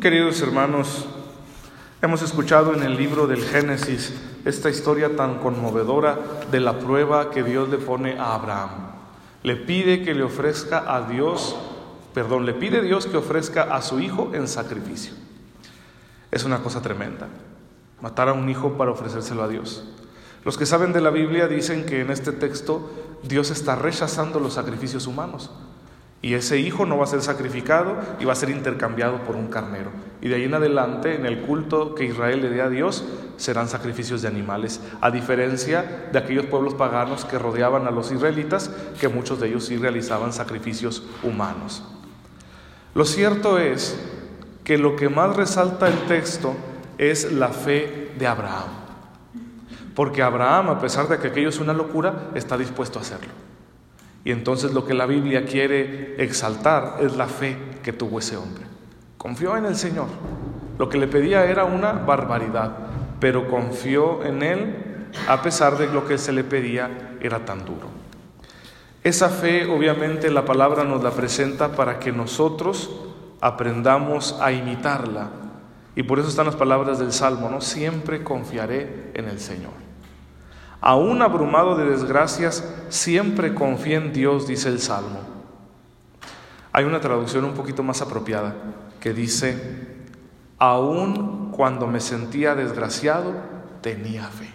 Queridos hermanos, hemos escuchado en el libro del Génesis esta historia tan conmovedora de la prueba que Dios le pone a Abraham. Le pide que le ofrezca a Dios, perdón, le pide Dios que ofrezca a su hijo en sacrificio. Es una cosa tremenda, matar a un hijo para ofrecérselo a Dios. Los que saben de la Biblia dicen que en este texto Dios está rechazando los sacrificios humanos. Y ese hijo no va a ser sacrificado y va a ser intercambiado por un carnero. Y de ahí en adelante, en el culto que Israel le dé a Dios, serán sacrificios de animales, a diferencia de aquellos pueblos paganos que rodeaban a los israelitas, que muchos de ellos sí realizaban sacrificios humanos. Lo cierto es que lo que más resalta el texto es la fe de Abraham. Porque Abraham, a pesar de que aquello es una locura, está dispuesto a hacerlo. Y entonces lo que la Biblia quiere exaltar es la fe que tuvo ese hombre. Confió en el Señor. Lo que le pedía era una barbaridad, pero confió en Él a pesar de lo que se le pedía era tan duro. Esa fe, obviamente, la palabra nos la presenta para que nosotros aprendamos a imitarla. Y por eso están las palabras del Salmo, ¿no? Siempre confiaré en el Señor. Aún abrumado de desgracias, siempre confía en Dios, dice el Salmo. Hay una traducción un poquito más apropiada que dice, aún cuando me sentía desgraciado, tenía fe.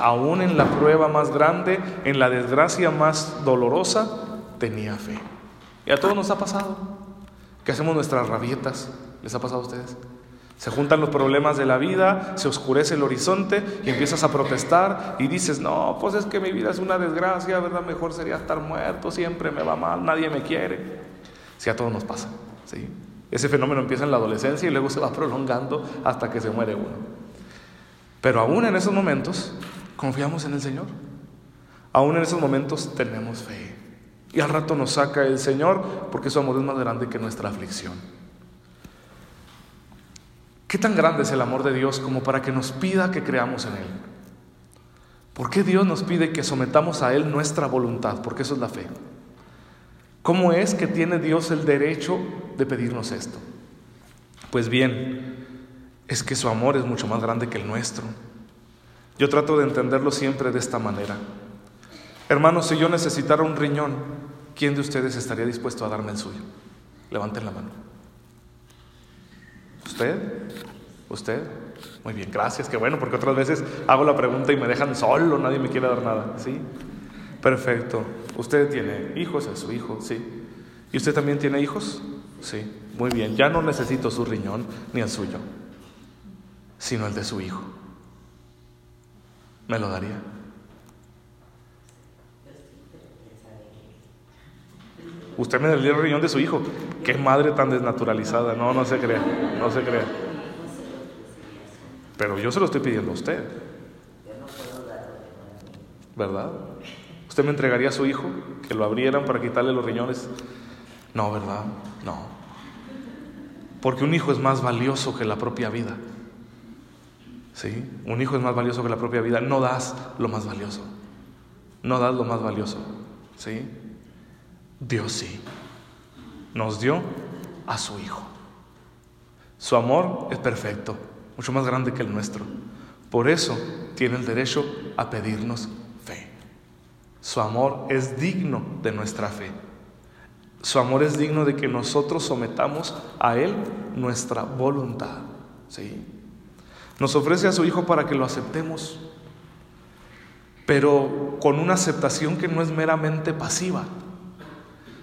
aún en la prueba más grande, en la desgracia más dolorosa, tenía fe. Y a todos nos ha pasado. Que hacemos nuestras rabietas. ¿Les ha pasado a ustedes? Se juntan los problemas de la vida, se oscurece el horizonte y empiezas a protestar y dices, no, pues es que mi vida es una desgracia, ¿verdad? Mejor sería estar muerto, siempre me va mal, nadie me quiere. Si a todos nos pasa, ¿sí? Ese fenómeno empieza en la adolescencia y luego se va prolongando hasta que se muere uno. Pero aún en esos momentos confiamos en el Señor. Aún en esos momentos tenemos fe. Y al rato nos saca el Señor porque su amor es más grande que nuestra aflicción. ¿Qué tan grande es el amor de Dios como para que nos pida que creamos en Él? ¿Por qué Dios nos pide que sometamos a Él nuestra voluntad? Porque eso es la fe. ¿Cómo es que tiene Dios el derecho de pedirnos esto? Pues bien, es que su amor es mucho más grande que el nuestro. Yo trato de entenderlo siempre de esta manera. Hermanos, si yo necesitara un riñón, ¿quién de ustedes estaría dispuesto a darme el suyo? Levanten la mano. ¿Usted? ¿Usted? Muy bien, gracias, qué bueno, porque otras veces hago la pregunta y me dejan solo, nadie me quiere dar nada, ¿sí? Perfecto. ¿Usted tiene hijos? Es su hijo, sí. ¿Y usted también tiene hijos? Sí. Muy bien, ya no necesito su riñón ni el suyo, sino el de su hijo. ¿Me lo daría? Usted me daría el riñón de su hijo. Qué madre tan desnaturalizada. No, no se crea, no se crea. Pero yo se lo estoy pidiendo a usted. ¿Verdad? ¿Usted me entregaría a su hijo que lo abrieran para quitarle los riñones? No, ¿verdad? No. Porque un hijo es más valioso que la propia vida. ¿Sí? Un hijo es más valioso que la propia vida. No das lo más valioso. No das lo más valioso. ¿Sí? Dios sí. Nos dio a su Hijo. Su amor es perfecto, mucho más grande que el nuestro. Por eso tiene el derecho a pedirnos fe. Su amor es digno de nuestra fe. Su amor es digno de que nosotros sometamos a Él nuestra voluntad. ¿Sí? Nos ofrece a su Hijo para que lo aceptemos, pero con una aceptación que no es meramente pasiva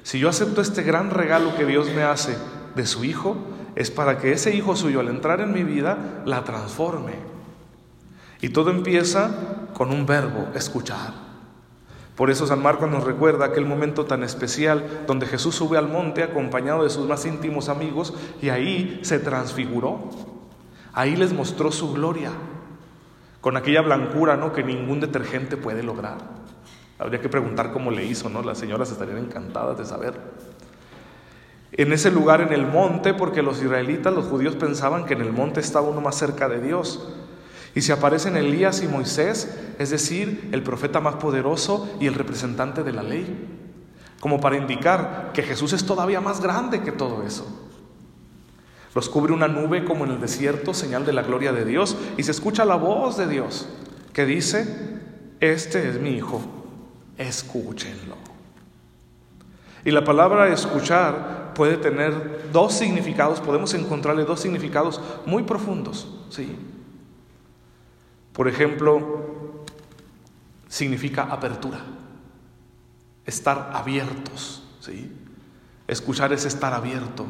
si yo acepto este gran regalo que Dios me hace de su Hijo, es para que ese Hijo suyo al entrar en mi vida la transforme. Y todo empieza con un verbo, escuchar. Por eso San Marcos nos recuerda aquel momento tan especial donde Jesús sube al monte acompañado de sus más íntimos amigos y ahí se transfiguró. Ahí les mostró su gloria, con aquella blancura ¿no? que ningún detergente puede lograr. Habría que preguntar cómo le hizo, ¿no? Las señoras estarían encantadas de saber. En ese lugar, en el monte, porque los israelitas, los judíos pensaban que en el monte estaba uno más cerca de Dios. Y se aparecen Elías y Moisés, es decir, el profeta más poderoso y el representante de la ley, como para indicar que Jesús es todavía más grande que todo eso. Los cubre una nube como en el desierto, señal de la gloria de Dios, y se escucha la voz de Dios que dice, este es mi hijo, escúchenlo. Y la palabra escuchar puede tener dos significados, podemos encontrarle dos significados muy profundos, ¿sí? Por ejemplo, significa apertura, estar abiertos, ¿sí? Escuchar es estar abierto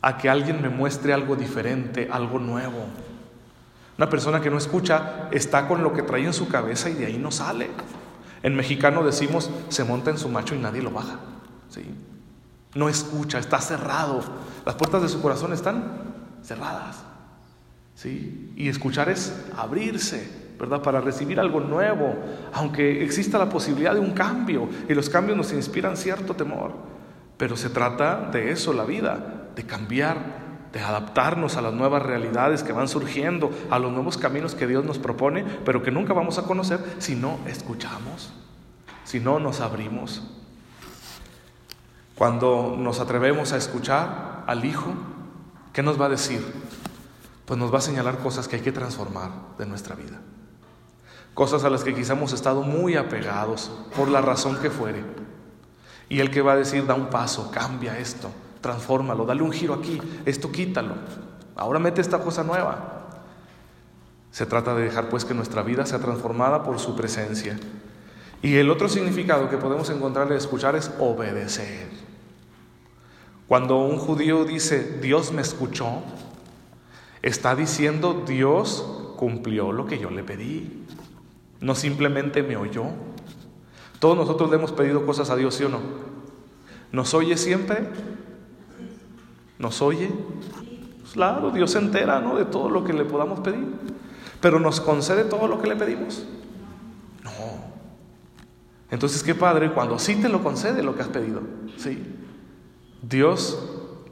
a que alguien me muestre algo diferente, algo nuevo. Una persona que no escucha está con lo que trae en su cabeza y de ahí no sale. En mexicano decimos, se monta en su macho y nadie lo baja. ¿sí? No escucha, está cerrado. Las puertas de su corazón están cerradas. ¿sí? Y escuchar es abrirse, ¿verdad? Para recibir algo nuevo, aunque exista la posibilidad de un cambio. Y los cambios nos inspiran cierto temor. Pero se trata de eso, la vida, de cambiar de adaptarnos a las nuevas realidades que van surgiendo, a los nuevos caminos que Dios nos propone, pero que nunca vamos a conocer si no escuchamos, si no nos abrimos. Cuando nos atrevemos a escuchar al Hijo, ¿qué nos va a decir? Pues nos va a señalar cosas que hay que transformar de nuestra vida. Cosas a las que quizá hemos estado muy apegados por la razón que fuere. Y el que va a decir, da un paso, cambia esto, transfórmalo, dale un giro aquí, esto quítalo, ahora mete esta cosa nueva. Se trata de dejar pues que nuestra vida sea transformada por su presencia. Y el otro significado que podemos encontrar de escuchar es obedecer. Cuando un judío dice, Dios me escuchó, está diciendo, Dios cumplió lo que yo le pedí. No simplemente me oyó. Todos nosotros le hemos pedido cosas a Dios, ¿sí o no? ¿Nos oye siempre? ¿Nos oye? Pues claro, Dios se entera ¿no? de todo lo que le podamos pedir. Pero ¿nos concede todo lo que le pedimos? No. Entonces, qué padre cuando sí te lo concede lo que has pedido. Sí. Dios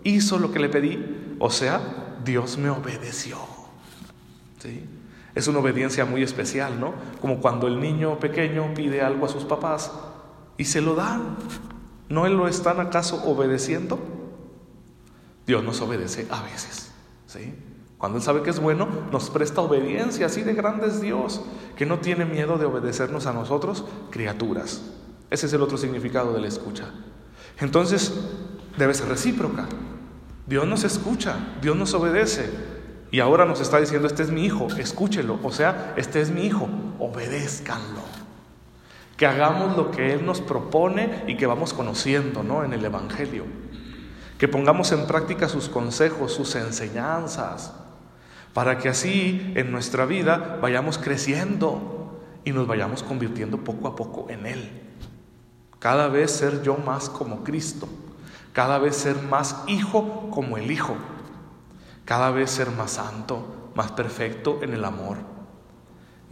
hizo lo que le pedí, o sea, Dios me obedeció. ¿Sí? Es una obediencia muy especial, ¿no? Como cuando el niño pequeño pide algo a sus papás y se lo dan. ¿No lo están acaso obedeciendo? Dios nos obedece a veces. ¿sí? Cuando Él sabe que es bueno, nos presta obediencia. Así de grande es Dios, que no tiene miedo de obedecernos a nosotros, criaturas. Ese es el otro significado de la escucha. Entonces, debe ser recíproca. Dios nos escucha, Dios nos obedece. Y ahora nos está diciendo, este es mi hijo, escúchelo. O sea, este es mi hijo, obedézcanlo. Que hagamos lo que Él nos propone y que vamos conociendo ¿no? en el Evangelio que pongamos en práctica sus consejos, sus enseñanzas, para que así en nuestra vida vayamos creciendo y nos vayamos convirtiendo poco a poco en Él. Cada vez ser yo más como Cristo, cada vez ser más hijo como el Hijo, cada vez ser más santo, más perfecto en el amor.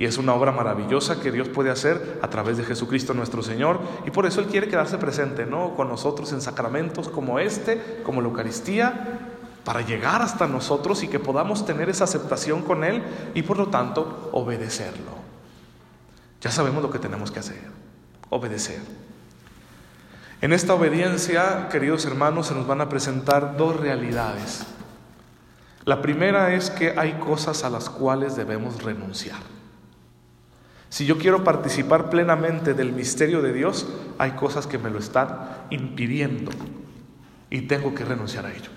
Y es una obra maravillosa que Dios puede hacer a través de Jesucristo nuestro Señor. Y por eso Él quiere quedarse presente, ¿no? Con nosotros en sacramentos como este, como la Eucaristía, para llegar hasta nosotros y que podamos tener esa aceptación con Él y por lo tanto obedecerlo. Ya sabemos lo que tenemos que hacer, obedecer. En esta obediencia, queridos hermanos, se nos van a presentar dos realidades. La primera es que hay cosas a las cuales debemos renunciar. Si yo quiero participar plenamente del misterio de Dios, hay cosas que me lo están impidiendo y tengo que renunciar a ello.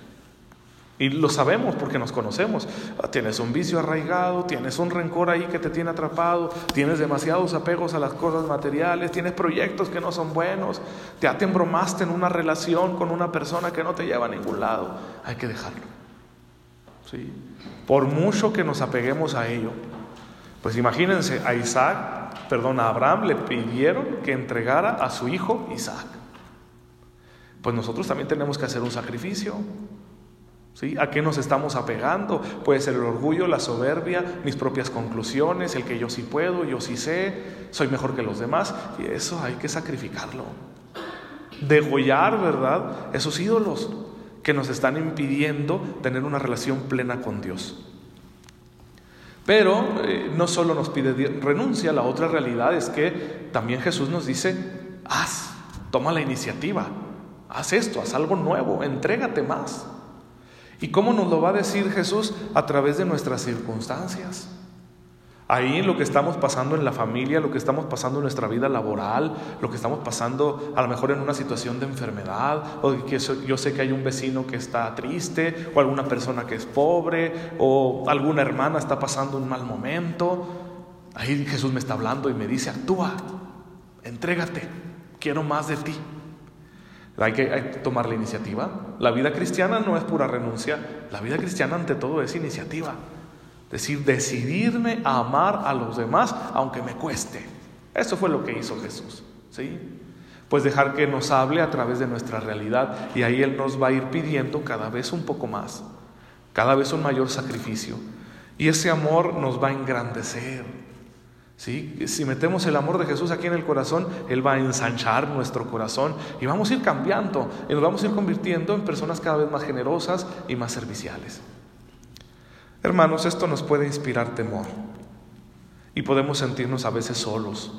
Y lo sabemos porque nos conocemos. Ah, tienes un vicio arraigado, tienes un rencor ahí que te tiene atrapado, tienes demasiados apegos a las cosas materiales, tienes proyectos que no son buenos, te embromaste en una relación con una persona que no te lleva a ningún lado. Hay que dejarlo. ¿Sí? Por mucho que nos apeguemos a ello, pues imagínense, a Isaac, perdón, a Abraham le pidieron que entregara a su hijo Isaac. Pues nosotros también tenemos que hacer un sacrificio. ¿Sí? ¿A qué nos estamos apegando? Puede ser el orgullo, la soberbia, mis propias conclusiones, el que yo sí puedo, yo sí sé, soy mejor que los demás. Y eso hay que sacrificarlo. Degollar, ¿verdad? Esos ídolos que nos están impidiendo tener una relación plena con Dios. Pero eh, no solo nos pide renuncia, la otra realidad es que también Jesús nos dice, haz, toma la iniciativa, haz esto, haz algo nuevo, entrégate más. ¿Y cómo nos lo va a decir Jesús? A través de nuestras circunstancias. Ahí lo que estamos pasando en la familia, lo que estamos pasando en nuestra vida laboral, lo que estamos pasando a lo mejor en una situación de enfermedad, o que yo sé que hay un vecino que está triste, o alguna persona que es pobre, o alguna hermana está pasando un mal momento. Ahí Jesús me está hablando y me dice, actúa, entrégate, quiero más de ti. Hay que, tomar la iniciativa. La vida cristiana no es pura renuncia, la vida cristiana ante todo es iniciativa. Decir, decidirme a amar a los demás aunque me cueste. Eso fue lo que hizo Jesús. ¿sí? Pues dejar que nos hable a través de nuestra realidad y ahí Él nos va a ir pidiendo cada vez un poco más, cada vez un mayor sacrificio. Y ese amor nos va a engrandecer, si metemos el amor de Jesús aquí en el corazón, Él va a ensanchar nuestro corazón y vamos a ir cambiando y nos vamos a ir convirtiendo en personas cada vez más generosas y más serviciales. Hermanos, esto nos puede inspirar temor y podemos sentirnos a veces solos,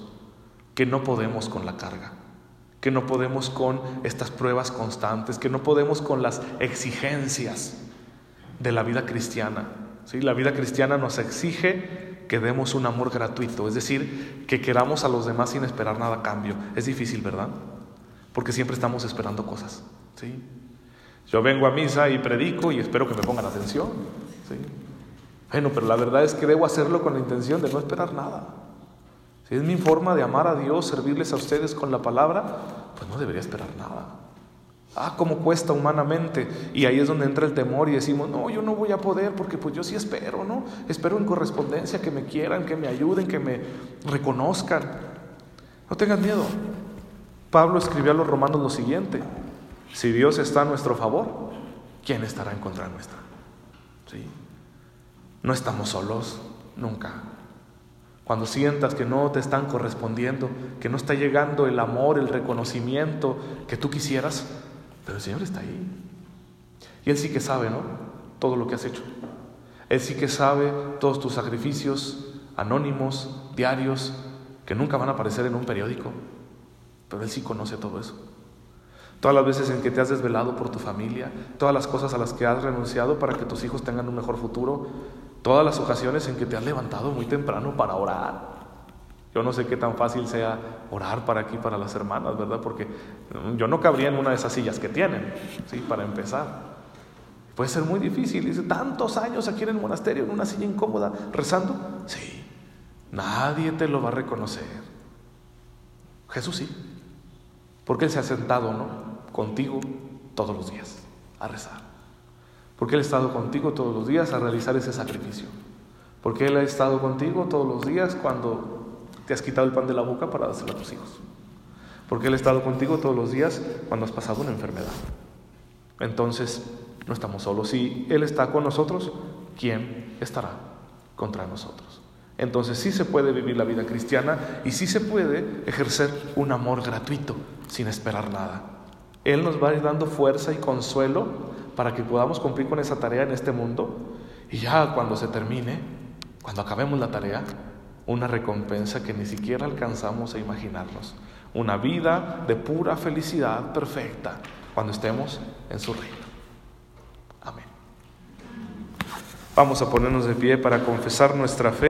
que no podemos con la carga, que no podemos con estas pruebas constantes, que no podemos con las exigencias de la vida cristiana. ¿Sí? La vida cristiana nos exige que demos un amor gratuito, es decir, que queramos a los demás sin esperar nada a cambio. Es difícil, ¿verdad? Porque siempre estamos esperando cosas. ¿sí? Yo vengo a misa y predico y espero que me pongan atención. ¿sí? Bueno, pero la verdad es que debo hacerlo con la intención de no esperar nada. Si es mi forma de amar a Dios, servirles a ustedes con la palabra, pues no debería esperar nada. Ah, cómo cuesta humanamente. Y ahí es donde entra el temor y decimos, no, yo no voy a poder porque pues yo sí espero, ¿no? Espero en correspondencia que me quieran, que me ayuden, que me reconozcan. No tengan miedo. Pablo escribió a los romanos lo siguiente, si Dios está a nuestro favor, ¿quién estará en contra nuestra? ¿Sí? No estamos solos, nunca. Cuando sientas que no te están correspondiendo, que no está llegando el amor, el reconocimiento que tú quisieras, pero el Señor está ahí. Y Él sí que sabe, ¿no? Todo lo que has hecho. Él sí que sabe todos tus sacrificios anónimos, diarios, que nunca van a aparecer en un periódico. Pero Él sí conoce todo eso. Todas las veces en que te has desvelado por tu familia, todas las cosas a las que has renunciado para que tus hijos tengan un mejor futuro, todas las ocasiones en que te has levantado muy temprano para orar, yo no sé qué tan fácil sea orar para aquí, para las hermanas, ¿verdad? Porque yo no cabría en una de esas sillas que tienen, ¿sí? Para empezar. Puede ser muy difícil. Dice, tantos años aquí en el monasterio, en una silla incómoda, rezando. Sí, nadie te lo va a reconocer. Jesús sí. Porque Él se ha sentado, ¿no? Contigo todos los días a rezar. Porque Él ha estado contigo todos los días a realizar ese sacrificio. Porque Él ha estado contigo todos los días cuando te has quitado el pan de la boca para dárselo a tus hijos. Porque Él ha estado contigo todos los días cuando has pasado una enfermedad. Entonces, no estamos solos. Si Él está con nosotros, ¿quién estará contra nosotros? Entonces sí se puede vivir la vida cristiana y sí se puede ejercer un amor gratuito sin esperar nada. Él nos va dando fuerza y consuelo para que podamos cumplir con esa tarea en este mundo y ya cuando se termine, cuando acabemos la tarea, una recompensa que ni siquiera alcanzamos a imaginarnos. Una vida de pura felicidad perfecta cuando estemos en su reino. Amén. Vamos a ponernos de pie para confesar nuestra fe.